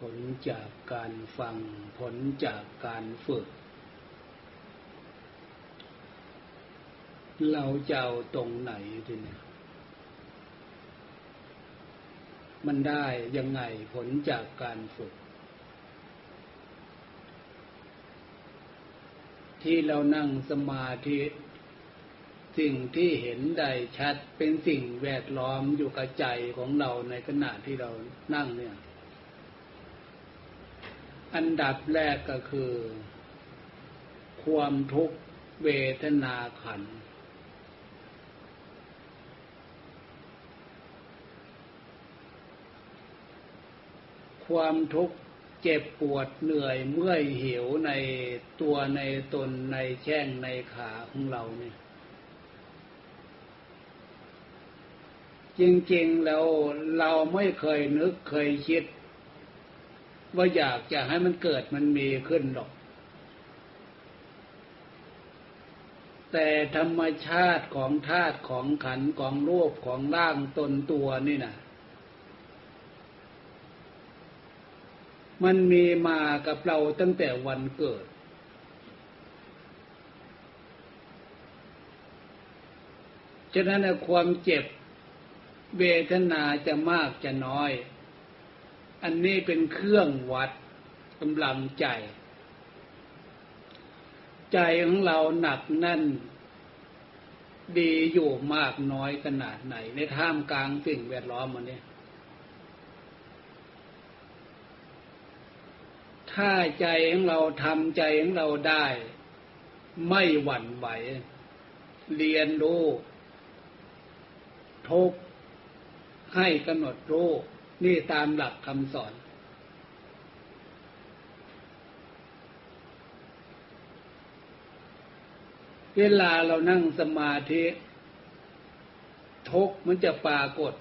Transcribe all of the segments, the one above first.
ผลจากการฟัง ผลจากการฝึก เราจะเอาตรงไหนทีนี้มันได้ยังไงผลจากการฝึก ที่เรานั่งสมาธิ สิ่งที่เห็นได้ชัดเป็นสิ่งแวดล้อมอยู่กับใจของเราในขณะที่เรานั่งเนี่ย อันดับแรกก็คือ ความทุกข์เวทนาขัน ความทุกข์เจ็บปวดเหนื่อยเมื่อยหิวในตัวในตนในแช่งในขาของเราเนี่ย จริงๆแล้วเราไม่เคยนึกเคยคิด ว่าอยากจะให้มันเกิดมันมีขึ้นหรอก แต่ธรรมชาติของธาตุของขันของรูปของร่างตนตัวนี่นะมันมีมากับเราตั้งแต่วันเกิด ฉะนั้นความเจ็บเวทนาจะมากจะน้อย อันนี้เป็นเครื่องวัดกำลังใจ ใจของเราหนักแน่น ดีอยู่มากน้อยขนาดไหน ในท่ามกลางสิ่งแวดล้อมมันเนี่ยถ้าใจของเราทำใจของเราได้ ไม่หวั่นไหว เรียนรู้ทุกให้กำหนดรู้ นี่ตามหลักคำสอน เวลาเรานั่งสมาธิ ทุกมันจะปรากฏ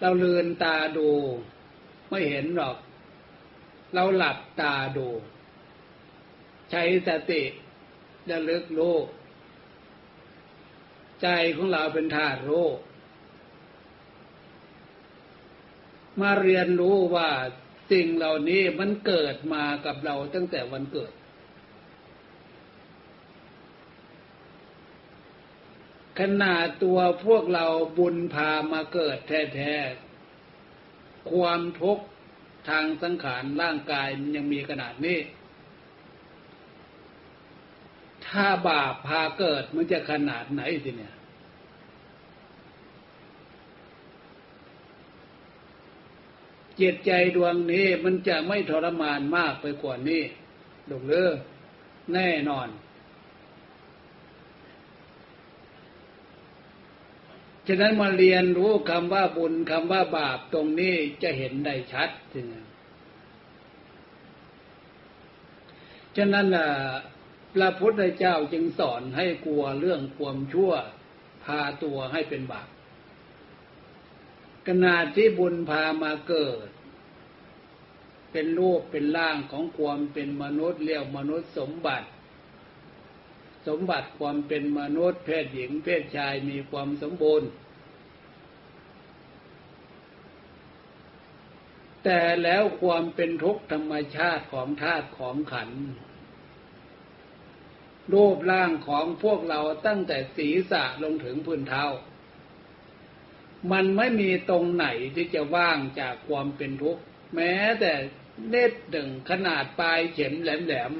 เราเลือนตาดู ไม่เห็นหรอก เราหลับตาดู ใช้สติระลึกรู้ใจของเราเป็นธาตุรู้ มาเรียนรู้ว่าสิ่งเหล่านี้มันเกิดมากับเราตั้งแต่วันเกิด ขนาดตัวพวกเราบุญพามาเกิดแท้ๆ ความทุกข์ทางสังขารร่างกายมันยังมีขนาดนี้ ถ้าบาปพาเกิดมันจะขนาดไหนสิเนี่ย จิตใจดวงนี้มันจะไม่ทรมานมากไปกว่านี้ดกเลือแน่นอน ฉะนั้นมาเรียนรู้คำว่าบุญคำว่าบาปตรงนี้จะเห็นได้ชัดทีนี้ฉะนั้นพระพุทธเจ้าจึงสอนให้กลัวเรื่องความชั่ว พาตัวให้เป็นบาป ขนาดที่บุญพามาเกิด เป็นรูปเป็นร่างของความเป็นมนุษย์เรียกมนุษย์สมบัติ สมบัติความเป็นมนุษย์เพศหญิงเพศชายมีความสมบูรณ์ แต่แล้วความเป็นทุกข์ธรรมชาติของธาตุของขันรูปร่างของพวกเราตั้งแต่ศีรษะลงถึงพื้นเท้า มันไม่มีตรงไหนที่จะว่างจากความเป็นทุกข์แม้แต่เน็ดดึงขนาดปลายเข็มแหลม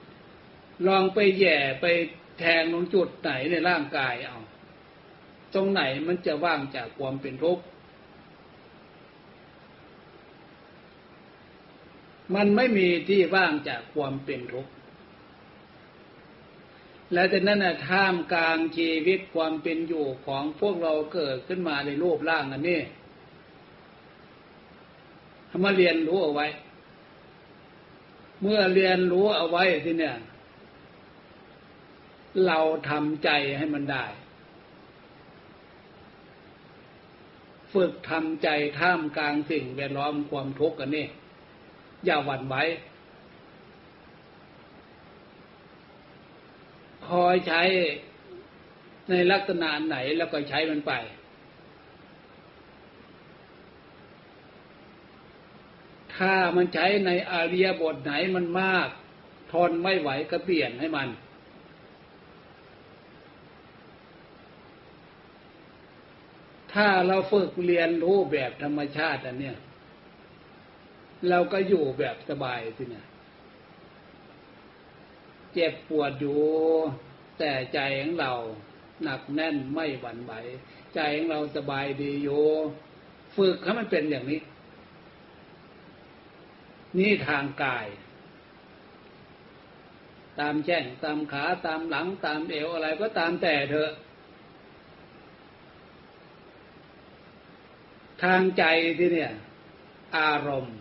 ๆลองไปแย่ไปแทงตรงจุดไหนในร่างกายเอาตรงไหนมันจะว่างจากความเป็นทุกข์มันไม่มีที่ว่างจากความเป็นทุกข์ และแต่นั้นนะท่ามกลางชีวิตความเป็นอยู่ของพวกเราเกิดขึ้นมาในรูปร่างอันนี้มาเรียนรู้เอาไว้ เมื่อเรียนรู้เอาไว้ที่เนี่ย เราทำใจให้มันได้ ฝึกทำใจท่ามกลางสิ่งแวดล้อมความทุกข์กันนี่อย่าหวั่นไหว คอยใช้ในลักษณะไหนแล้วก็ใช้มันไป ถ้ามันใช้ในอาเริยบทไหนมันมาก ทนไม่ไหวก็เปลี่ยนให้มัน ถ้าเราฝึกเรียนรู้แบบธรรมชาติอันเนี้ยเราก็อยู่แบบสบายสิเนี่ย เจ็บปวดอยู่ แต่ใจของเราหนักแน่นไม่หวั่นไหวใจของเราสบายดีอยู่ฝึกให้มันเป็นอย่างนี้ นี่ทางกาย ตามแช่งตามขาตามหลังตามเอวอะไรก็ตามแต่เถอะ ทางใจที่เนี่ย อารมณ์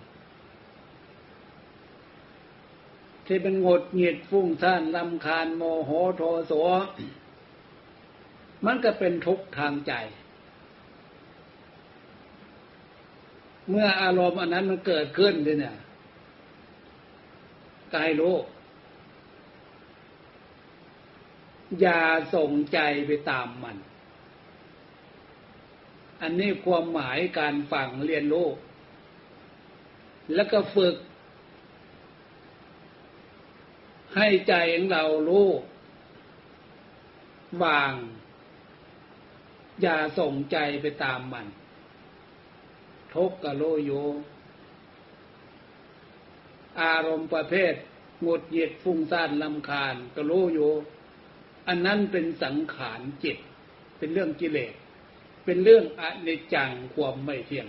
ที่เป็นงดหงิดฟุ้งซ่านลำคาญโมโหโทโสมันก็เป็นทุกข์ทางใจ เมื่ออารมณ์อันนั้นมันเกิดขึ้นเนี่ยกายรู้อย่าส่งใจไปตามมัน อันนี้ความหมายการฟังเรียนรู้ แล้วก็ฝึก ให้ใจของเรารู้วาง อย่าส่งใจไปตามมัน ทุกข์กะโลโย อารมณ์ประเภทหงุดหงิดฟุ้งซ่านลำคาญกะโลโย อันนั้นเป็นสังขารจิต เป็นเรื่องกิเลส เป็นเรื่องอนิจจังความไม่เที่ยง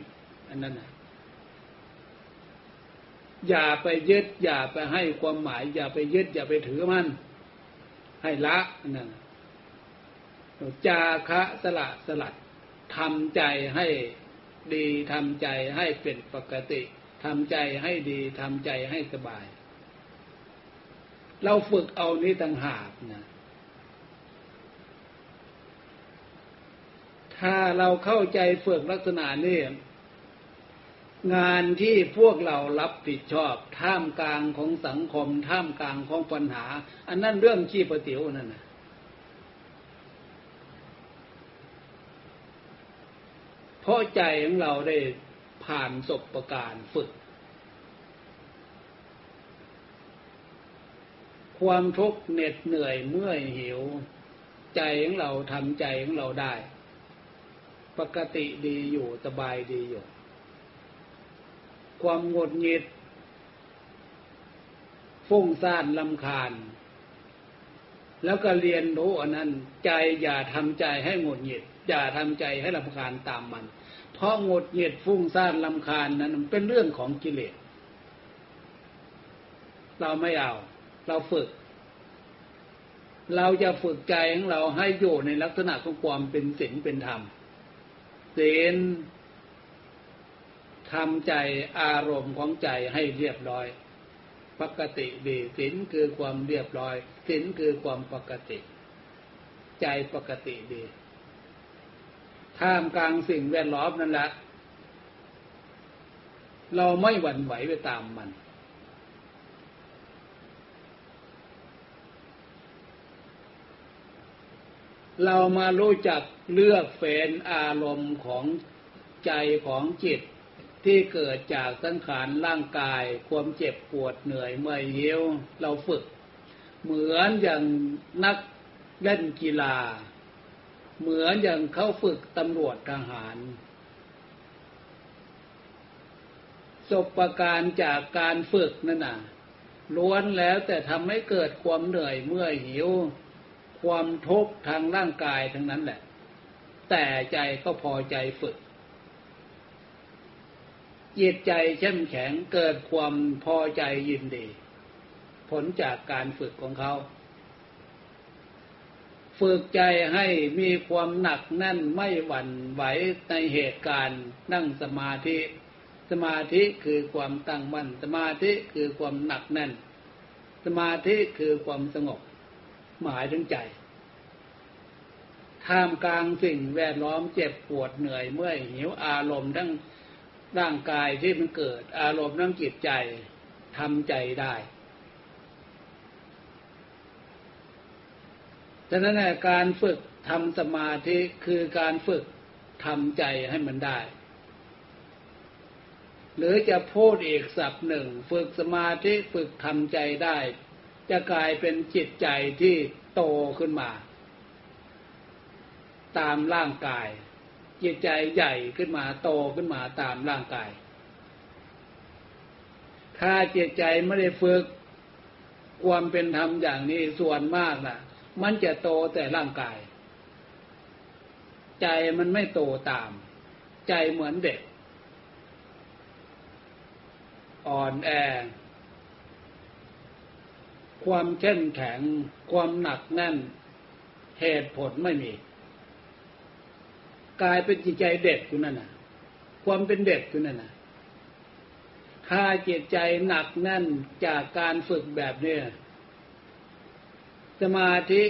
อันนั้นนะ อย่าไปยึดอย่าไปให้ความหมาย อย่าไปยึดอย่าไปถือมัน ให้ละนั่นจาคะสละสลัดทำใจให้ดีทำใจให้เป็นปกติทำใจให้ดีทำใจให้สบาย เราฝึกเอานี้ต่างหากนะถ้าเราเข้าใจฝึกลักษณะนี้ งานที่พวกเรารับผิดชอบท่ามกลางของสังคม ท่ามกลางของปัญหา อันนั้นเรื่องขี้ประเตี๋ยวนั่นนะเพราะใจของเราได้ผ่านศพประการฝึก ความทุกข์เหน็ดเหนื่อยเมื่อยหิว ใจของเราทำใจของเราได้ ปกติดีอยู่สบายดีอยู่ ความงดหงิดฟุ้งซ่านลำคาญ แล้วก็เรียนรู้อันนั้น ใจอย่าทำใจให้งดหงิด อย่าทำใจให้ลำคาญตามมัน เพราะงดหงิดฟุ้งซ่านลำคาญนั้นเป็นเรื่องของกิเลส เราไม่เอา เราฝึก เราจะฝึกใจของเราให้อยู่ในลักษณะของความเป็นศีลเป็นธรรมศีล ทำใจอารมณ์ของใจให้เรียบร้อย ปกติดีศีลคือความเรียบร้อยศีลคือความปกติ ใจปกติดีท่ามกลางสิ่งแวดล้อมนั่นแหละเราไม่หวั่นไหวไปตามมัน เรามารู้จักเลือกเฟ้นอารมณ์ของใจของจิต ที่เกิดจากสังขารร่างกาย ความเจ็บปวดเหนื่อยเมื่อยเหี่ยวเราฝึก เหมือนอย่างนักเล่นกีฬา เหมือนอย่างเขาฝึกตำรวจทหารสบประการจากการฝึกนั่นน่ะล้วนแล้วแต่ทำให้เกิดความเหนื่อยเมื่อยหิว ความทุกข์ทางร่างกายทั้งนั้นแหละ แต่ใจก็พอใจฝึก จิตใจเข้มแข็งเกิดความพอใจยินดี ผลจากการฝึกของเขา ฝึกใจให้มีความหนักแน่นไม่หวั่นไหวในเหตุการณ์นั่งสมาธิ สมาธิคือความตั้งมั่น สมาธิคือความหนักแน่น สมาธิคือความสงบหมายถึงใจท่ามกลางสิ่งแวดล้อมเจ็บปวดเหนื่อยเมื่อยหิวอารมณ์ทั้ง ร่างกายที่มันเกิด อารมณ์น้ำจิตใจทำใจได้ฉะนั้นการฝึกทำสมาธิคือการฝึกทำใจให้มันได้ หรือจะพูดอีกสับหนึ่ง ฝึกสมาธิฝึกทำใจได้ จะกลายเป็นจิตใจที่โตขึ้นมา ตามร่างกาย จิตใจใหญ่ขึ้นมาโตขึ้นมาตามร่างกาย ถ้าจิตใจไม่ได้ฝึกความเป็นธรรมอย่างนี้ส่วนมากนะ่ะ มันจะโตแต่ร่างกาย ใจมันไม่โตตาม ใจเหมือนเด็ก อ่อนแอ ความเข้มแข็ง ความหนักแน่น เหตุผลไม่มี กลายเป็นจิตใจเด็กอยู่นั่นน่ะ ความเป็นเด็กอยู่นั่นน่ะถ้าจิตใจหนักแน่นจากการฝึกแบบเนี้สมาธิ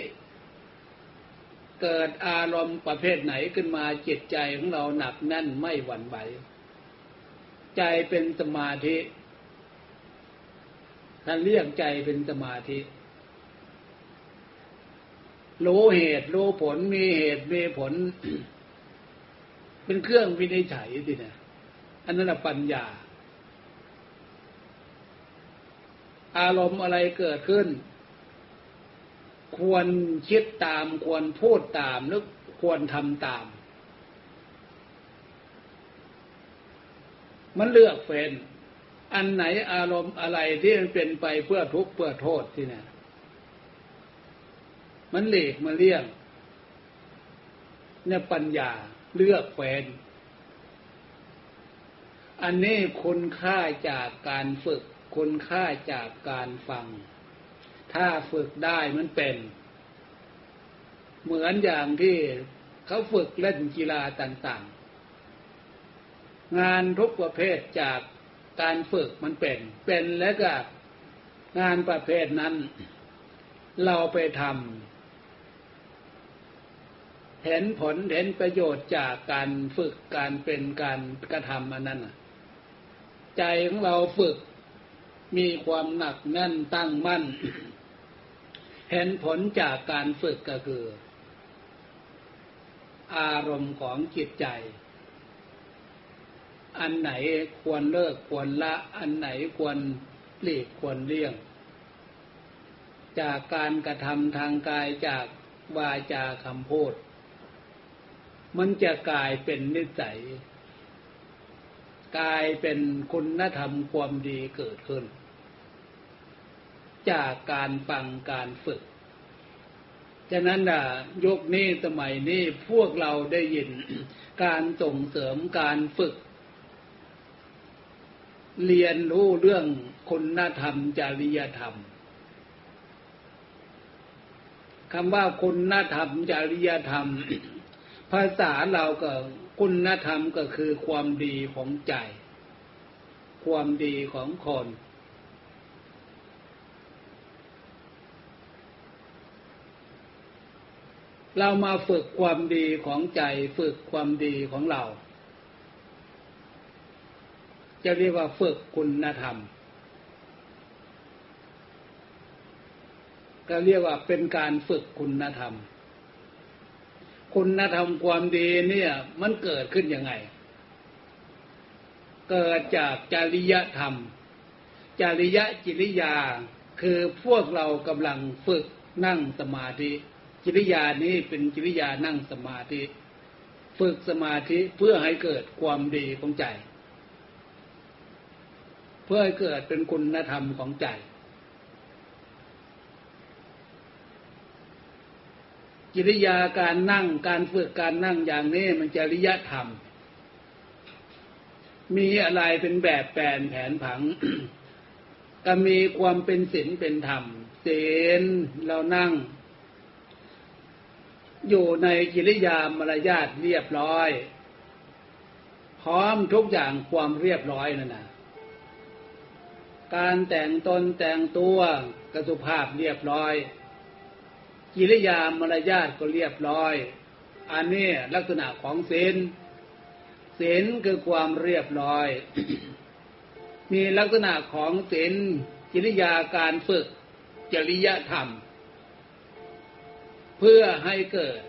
เกิดอารมณ์ประเภทไหนขึ้นมาจิตใจของเราหนักแน่นไม่หวั่นไหวใจเป็นสมาธิท่านเรียกใจเป็นสมาธิรู้เหตุรู้ผลมีเหตุมีผล เป็นเครื่องวินิจฉัยสินะอันนั้นปัญญา อารมณ์อะไรเกิดขึ้น ควรคิดตามควรพูดตามหรือควรทำตาม มันเลือกเป็นอันไหนอารมณ์อะไรที่มันเป็นไปเพื่อทุกข์เพื่อโทษที่เนี่ยมันเหลกมาเลี่ยงเนี่ยปัญญา เลือกแฟน อันนี้คุณค่าจากการฝึก คุณค่าจากการฟัง ถ้าฝึกได้มันเป็น เหมือนอย่างที่เขาฝึกเล่นกีฬาต่างๆ งานทุกประเภทจากการฝึกมันเป็น เป็นแล้วก็งานประเภทนั้น เราไปทำ เห็นผลเห็นประโยชน์จากการฝึกการเป็นการกระทำอันนั้นใจของเราฝึกมีความหนักแน่นตั้งมั่น เห็นผลจากการฝึกก็คือ อารมณ์ของจิตใจ อันไหนควรเลิกควรละ อันไหนควรหลีกควรเลี่ยง จากการกระทำทางกายจากวาจาคำพูด มันจะกลายเป็นนิสัย กลายเป็นคุณธรรมความดีเกิดขึ้น จากการฟังการฝึก ฉะนั้นน่ะยุคนี้สมัยนี้พวกเราได้ยินการส่งเสริมการฝึก เรียนรู้เรื่องคุณธรรมจริยธรรมคำว่าคุณธรรมจริยธรรม ภาษาเราก็คุณธรรมก็คือความดีของใจ ความดีของคน เรามาฝึกความดีของใจ ฝึกความดีของเรา จะเรียกว่าฝึกคุณธรรมก็เรียกว่าเป็นการฝึกคุณธรรม คุณธรรมความดีเนี่ย มันเกิดขึ้นยังไง เกิดจากจริยธรรม จริยจิริยา คือพวกเรากำลังฝึกนั่งสมาธิ จิริยานี้เป็นจิริยานั่งสมาธิ ฝึกสมาธิเพื่อให้เกิดความดีของใจ เพื่อให้เกิดเป็นคุณธรรมของใจ กิริยาการนั่งการฝึกการนั่งอย่างนี้มันจริยธรรม มีอะไรเป็นแบบแปลนแผนผัง ก็มีความเป็นศีลเป็นธรรมศีลเรานั่ง อยู่ในกิริยามารยาทเรียบร้อย พร้อมทุกอย่างความเรียบร้อยนั่นนะการแต่งตนแต่งตัวกสุภาพเรียบร้อย กิริยามารยาทก็เรียบร้อย อันนี้ลักษณะของศีลศีลคือความเรียบร้อย มีลักษณะของศีลกิริยาการฝึกจริยธรรม เพื่อให้เกิด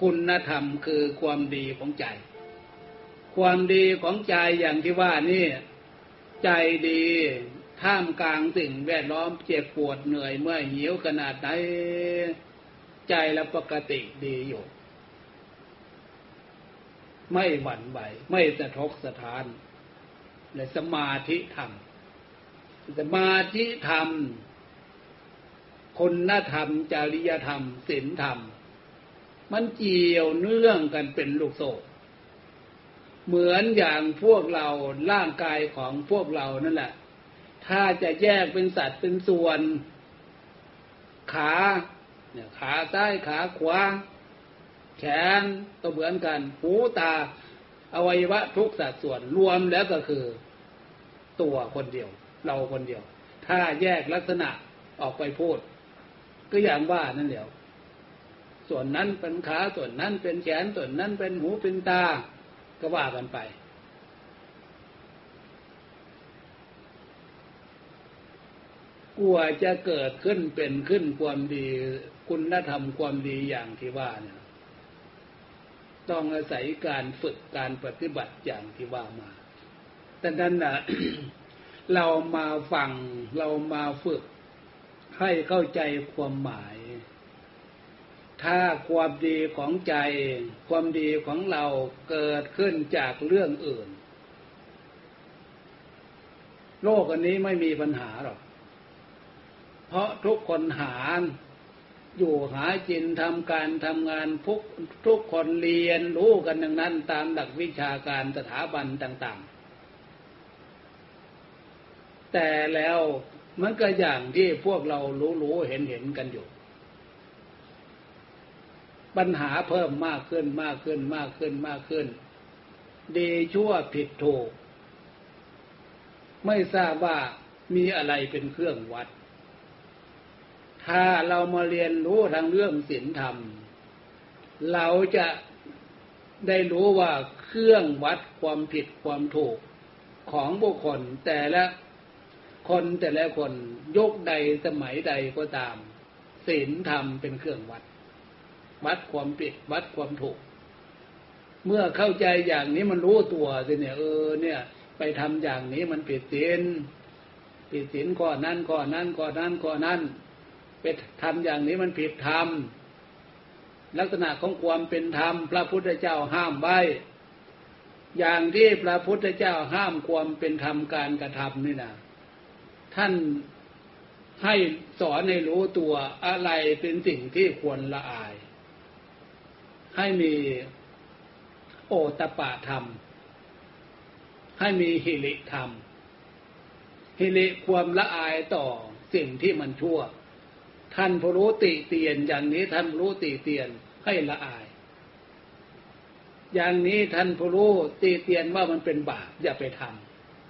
คุณธรรมคือความดีของใจคความดีของใจอย่างที่ว่านี่ ใจดี ท่ามกลางสิ่งแวดล้อมเจ็บปวดเหนื่อยเมื่อยหิวขนาดไหนใจและปกติดีอยู่ ไม่หวั่นไหวไม่สะทกสะท้าน และสมาธิธรรมสมาธิธรรมคุณธรรม จริยธรรมศีลธรรม มันเกี่ยวเนื่องกันเป็นลูกโซ่เหมือนอย่างพวกเราร่างกายของพวกเรานั่นแหละ ถ้าจะแยกเป็นสัตว์เป็นส่วน ขาเนี่ยขาซ้ายขาขวาแขนก็เหมือนกัน หูตา อวัยวะทุกสัดส่วนรวมแล้วก็คือ ตัวคนเดียว เราคนเดียว ถ้าแยกลักษณะออกไปพูด ก็อย่างว่านั่นเดียว ส่วนนั้นเป็นขาส่วนนั้นเป็นแขนส่วนนั้นเป็นหูเป็นตา ก็ว่ากันไป กลัวจะเกิดขึ้นเป็นขึ้นความดี คุณธรรมความดีอย่างที่ว่าเนี่ยต้องอาศัยการฝึกการปฏิบัติอย่างที่ว่ามาแต่นั้นนะเรามาฟังเรามาฝึก ให้เข้าใจความหมาย ถ้าความดีของใจ ความดีของเราเกิดขึ้นจากเรื่องอื่น โลกอันนี้ไม่มีปัญหาหรอก เพราะทุกคนหา อยู่หาจินทำการทำงานทุกทุกคนเรียนรู้กันดังนั้น ตามหลักวิชาการสถาบันต่าง ๆ แต่แล้วมันก็อย่างที่พวกเรารู้ๆเห็นๆกันอยู่ปัญหาเพิ่มมากขึ้นมากขึ้นมากขึ้นมากขึ้น ดีชั่วผิดถูก ไม่ทราบว่ามีอะไรเป็นเครื่องวัด ถ้าเรามาเรียนรู้ทางเรื่องศีลธรรม เราจะได้รู้ว่าเครื่องวัดความผิดความถูกของบุคคลแต่ละคนแต่ละคนยกใดสมัยใดก็ตามศีลธรรมเป็นเครื่องวัด วัดความผิดวัดความถูก เมื่อเข้าใจอย่างนี้มันรู้ตัวสิเนี่ยเออเนี่ย ไปทำอย่างนี้มันผิดศีลผิดศีลข้อนั้นข้อนั้นข้อนั้นข้อนั้น ไปทำอย่างนี้มันผิดธรรมลักษณะของความเป็นธรรม พระพุทธเจ้าห้ามไว้ อย่างที่พระพุทธเจ้าห้ามความเป็นธรรมการกระทำนี่นะท่านให้สอนให้รู้ตัวอะไรเป็นสิ่งที่ควรละอาย ให้มีโอตปะธรรม ให้มีหิริธรรม หิริความละอายต่อสิ่งที่มันชั่ว ท่านผู้รู้ติเตียน อย่างนี้ท่านรู้ติเตียนให้ละอาย อย่างนี้ท่านผู้รู้ติเตียนว่ามันเป็นบาปอย่าไปท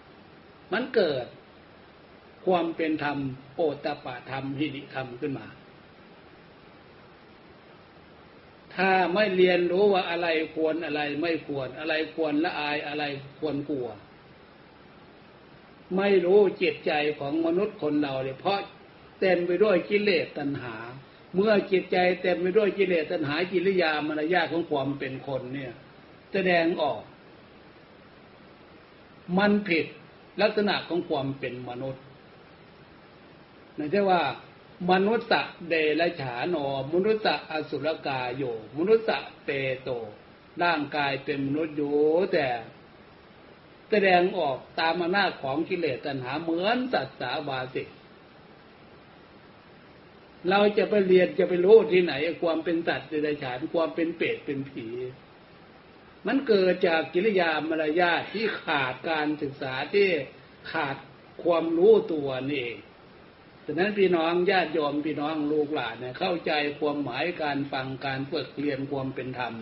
ำมันเกิดความเป็นธรรมโอตปะธรรมหิริธรรมขึ้นมา ถ้าไม่เรียนรู้ว่าอะไรควรอะไรไม่ควร อะไรควรละอายอะไรควรกลัว ไม่รู้จิตใจของมนุษย์คนเราเลยเพราะ ต็มไปด้วยกิเลสตัณหา เมื่อจิตใจเต็มไปด้วยกิเลสตัณหากิริยามารยาของความเป็นคนเนี่ย แสดงออก มันผิดลักษณะของความเป็นมนุษย์นั่นใช่ว่ามนุษย์เดลฉานอมนุษย์อสุรกายโยมนุษย์เตโต ร่างกายเป็นมนุษย์อยู่แต่แสดงออกตามอำนาจของกิเลสตัณหาเหมือนสัตว์สาวาสิ เราจะไปเรียนจะไปรู้ที่ไหน ความเป็นสัตว์เดรัจฉานความเป็นเปรตเป็นผี มันเกิดจากกิริยามารยาทที่ขาดการศึกษาที่ขาดความรู้ตัวนี่เองฉะนั้นพี่น้องญาติโยมพี่น้องลูกหลานเนี่ยเข้าใจความหมายการฟังการฝึกเรียนความเป็นธรรม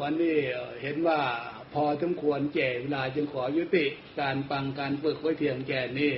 วันนี้เห็นว่าพอสมควรแก่เวลาจึงขอยุติการฟังการฝึกไว้เพียงแก่นี้